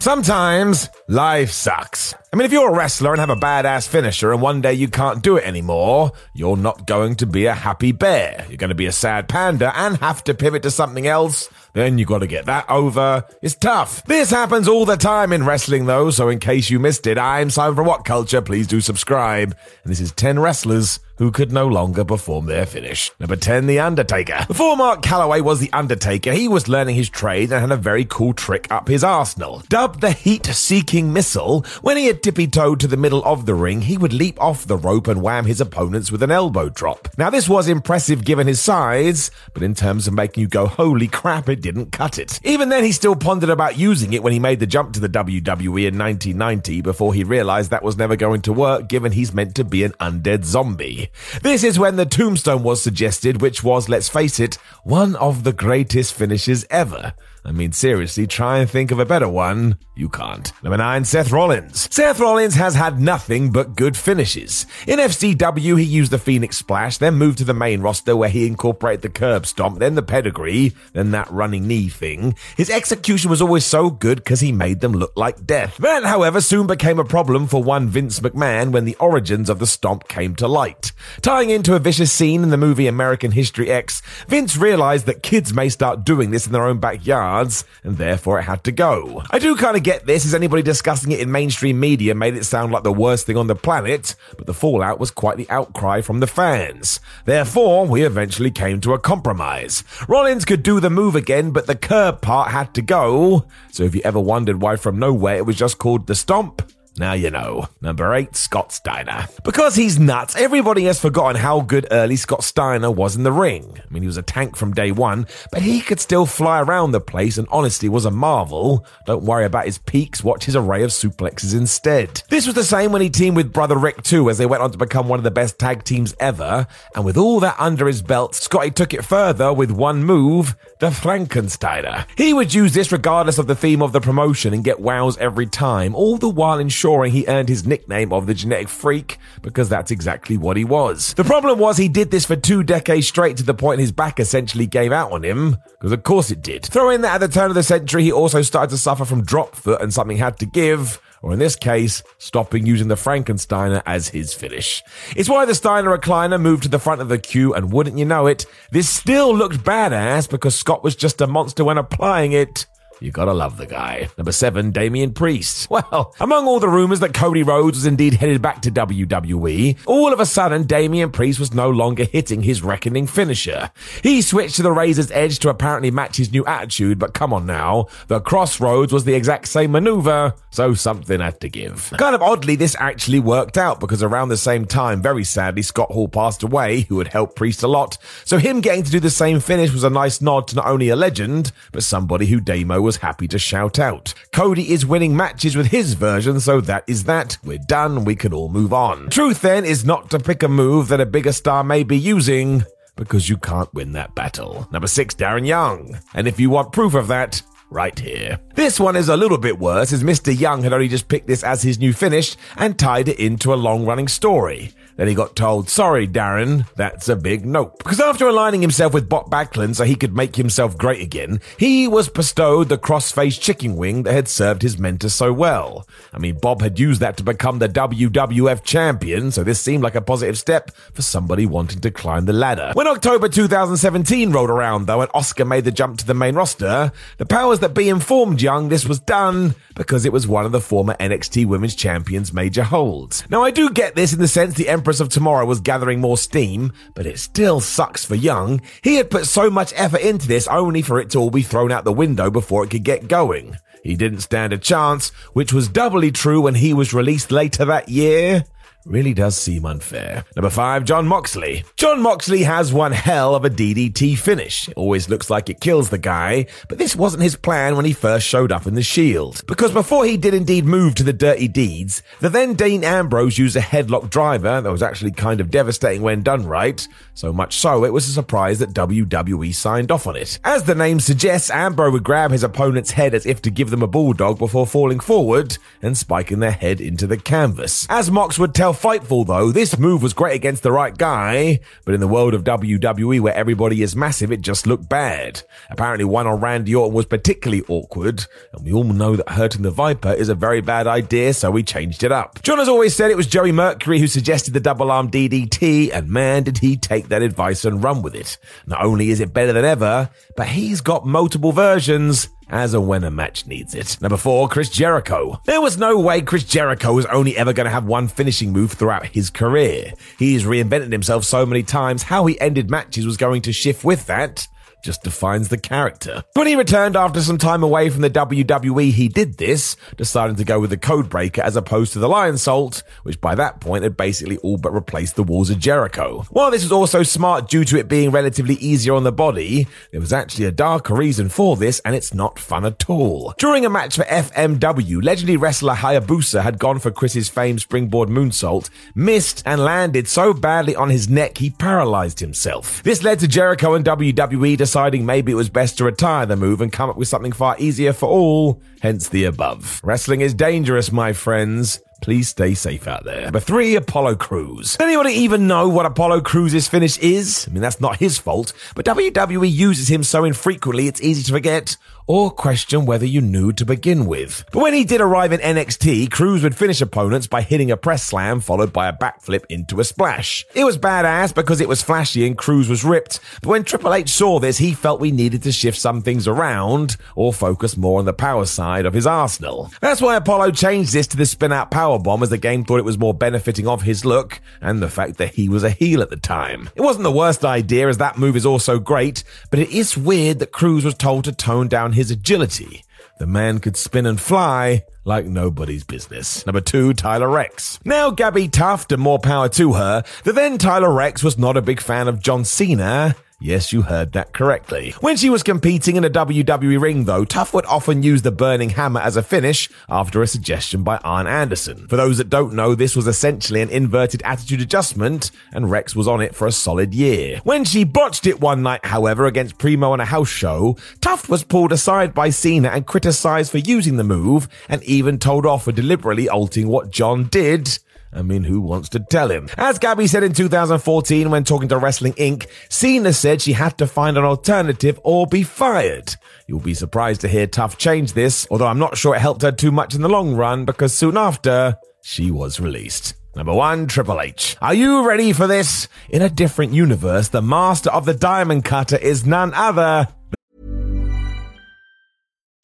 Sometimes life sucks. I mean, if you're a wrestler and have a badass finisher and one day you can't do it anymore, you're not going to be a happy bear. You're going to be a sad panda and have to pivot to something else. Then you've got to get that over. It's tough. This happens all the time in wrestling though, so in case you missed it, I'm Simon from What Culture. Please do subscribe. And this is 10 wrestlers who could no longer perform their finish. Number 10, The Undertaker. Before Mark Calaway was The Undertaker, he was learning his trade and had a very cool trick up his arsenal. Dubbed the heat seeking missile, when he had tippy toed to the middle of the ring, he would leap off the rope and wham his opponents with an elbow drop. Now, this was impressive given his size, but in terms of making you go, holy crap, it didn't cut it. Even then, he still pondered about using it when he made the jump to the WWE in 1990 before he realized that was never going to work given he's meant to be an undead zombie. This is when the tombstone was suggested, which was, let's face it, one of the greatest finishes ever. I mean, seriously, try and think of a better one. You can't. Number nine, Seth Rollins. Seth Rollins has had nothing but good finishes. In FCW, he used the Phoenix Splash, then moved to the main roster where he incorporated the curb stomp, then the pedigree, then that running knee thing. His execution was always so good because he made them look like death. That, however, soon became a problem for one Vince McMahon when the origins of the stomp came to light. Tying into a vicious scene in the movie American History X, Vince realized that kids may start doing this in their own backyard and therefore it had to go. I do kind of get this, as anybody discussing it in mainstream media made it sound like the worst thing on the planet, but the fallout was quite the outcry from the fans. Therefore, we eventually came to a compromise. Rollins could do the move again, but the curb part had to go. So if you ever wondered why from nowhere it was just called the stomp, now you know. Number 8, Scott Steiner. Because he's nuts, everybody has forgotten how good early Scott Steiner was in the ring. I mean, he was a tank from day one, but he could still fly around the place and honestly was a marvel. Don't worry about his peaks, watch his array of suplexes instead. This was the same when he teamed with Brother Rick too, as they went on to become one of the best tag teams ever. And with all that under his belt, Scotty took it further with one move, the Frankensteiner. He would use this regardless of the theme of the promotion and get wows every time, all the while ensuring ensuring he earned his nickname of the genetic freak because that's exactly what he was. The problem was he did this for two decades straight to the point his back essentially gave out on him, because of course it did. Throw in that at the turn of the century he also started to suffer from drop foot and something had to give, or in this case, stopping using the Frankensteiner as his finish. It's why the Steiner recliner moved to the front of the queue, and wouldn't you know it, this still looked badass because Scott was just a monster when applying it. You gotta love the guy. Number seven, Damian Priest. Well, among all the rumors that Cody Rhodes was indeed headed back to WWE, all of a sudden Damian Priest was no longer hitting his reckoning finisher. He switched to the Razor's Edge to apparently match his new attitude, but come on now, the Crossroads was the exact same maneuver, so something had to give. Kind of oddly, this actually worked out because around the same time, very sadly, Scott Hall passed away, who had helped Priest a lot, so him getting to do the same finish was a nice nod to not only a legend, but somebody who Damo was happy to shout out. Cody is winning matches with his version, so that is that. We're done, we can all move on. Truth then is not to pick a move that a bigger star may be using, because you can't win that battle. Number six, Darren Young. And if you want proof of that, right here. This one is a little bit worse as Mr. Young had only just picked this as his new finish and tied it into a long running story. Then he got told, sorry, Darren, that's a big nope. Because after aligning himself with Bob Backlund so he could make himself great again, he was bestowed the cross-faced chicken wing that had served his mentor so well. I mean, Bob had used that to become the WWF champion, so this seemed like a positive step for somebody wanting to climb the ladder. When October 2017 rolled around, though, and Asuka made the jump to the main roster, the powers that be informed Young this was done because it was one of the former NXT Women's Champions' major holds. Now, I do get this in the sense the Empress Empress of Tomorrow was gathering more steam, but it still sucks for Young. He had put so much effort into this only for it to all be thrown out the window before it could get going. He didn't stand a chance, which was doubly true when he was released later that year really does seem unfair. Number five, Jon Moxley. Jon Moxley has one hell of a DDT finish. It always looks like it kills the guy, but this wasn't his plan when he first showed up in the Shield. Because before he did indeed move to the dirty deeds, the then Dean Ambrose used a headlock driver that was actually kind of devastating when done right. So much so, it was a surprise that WWE signed off on it. As the name suggests, Ambrose would grab his opponent's head as if to give them a bulldog before falling forward and spiking their head into the canvas. As Mox would tell Fightful, though, this move was great against the right guy, but in the world of WWE where everybody is massive, it just looked bad. Apparently, one on Randy Orton was particularly awkward, and we all know that hurting the Viper is a very bad idea, so we changed it up. Jon has always said it was Joey Mercury who suggested the double arm DDT, and man, did he take that advice and run with it. Not only is it better than ever, but he's got multiple versions as and when a match needs it. Number four, Chris Jericho. There was no way Chris Jericho was only ever going to have one finishing move throughout his career. He's reinvented himself so many times, how he ended matches was going to shift with that just defines the character. When he returned after some time away from the WWE, he did this, deciding to go with the Codebreaker as opposed to the Lionsault, which by that point had basically all but replaced the Walls of Jericho. While this was also smart due to it being relatively easier on the body, there was actually a darker reason for this, and it's not fun at all. During a match for FMW, legendary wrestler Hayabusa had gone for Chris's famed springboard moonsault, missed, and landed so badly on his neck he paralyzed himself. This led to Jericho and WWE deciding maybe it was best to retire the move and come up with something far easier for all, hence the above. Wrestling is dangerous, my friends. Please stay safe out there. Number three, Apollo Crews. Does anybody even know what Apollo Crews' finish is? I mean, that's not his fault, but WWE uses him so infrequently it's easy to forget or question whether you knew to begin with. But when he did arrive in NXT, Crews would finish opponents by hitting a press slam followed by a backflip into a splash. It was badass because it was flashy and Crews was ripped, but when Triple H saw this, he felt we needed to shift some things around or focus more on the power side of his arsenal. That's why Apollo changed this to the spin out power bomb as the game thought it was more benefiting of his look and the fact that he was a heel at the time. It wasn't the worst idea as that move is also great, but it is weird that Crews was told to tone down his agility. The man could spin and fly like nobody's business. Number two, Tyler Reks. Now, Gabbi Tuft, and more power to her, the then Tyler Reks was not a big fan of John Cena Yes, you heard that correctly. When she was competing in a WWE ring, though, Tuft would often use the burning hammer as a finish after a suggestion by Arn Anderson. For those that don't know, this was essentially an inverted attitude adjustment, and Reks was on it for a solid year. When she botched it one night, however, against Primo on a house show, Tuft was pulled aside by Cena and criticized for using the move, and even told off for deliberately altering what John did I mean, who wants to tell him? As Gabbi said in 2014 when talking to Wrestling Inc., Cena said she had to find an alternative or be fired. You'll be surprised to hear Tuft change this, although I'm not sure it helped her too much in the long run because soon after, she was released. Number one, Triple H. Are you ready for this? In a different universe, the master of the diamond cutter is none other.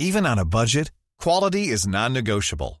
Even on a budget, quality is non-negotiable.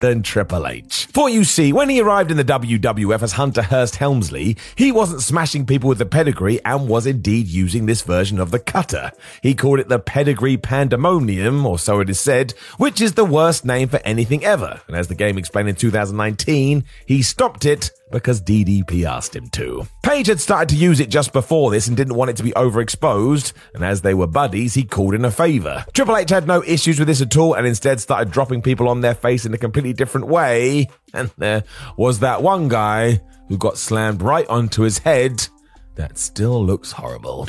Than Triple H. For you see, when he arrived in the WWF as Hunter Hearst Helmsley, he wasn't smashing people with the pedigree and was indeed using this version of the cutter. He called it the Pedigree Pandemonium, or so it is said, which is the worst name for anything ever. And as the game explained in 2019, he stopped it because DDP asked him to. Page had started to use it just before this and didn't want it to be overexposed, and as they were buddies, he called in a favor. Triple H had no issues with this at all and instead started dropping people on their face in a completely different way. And there was that one guy who got slammed right onto his head that still looks horrible.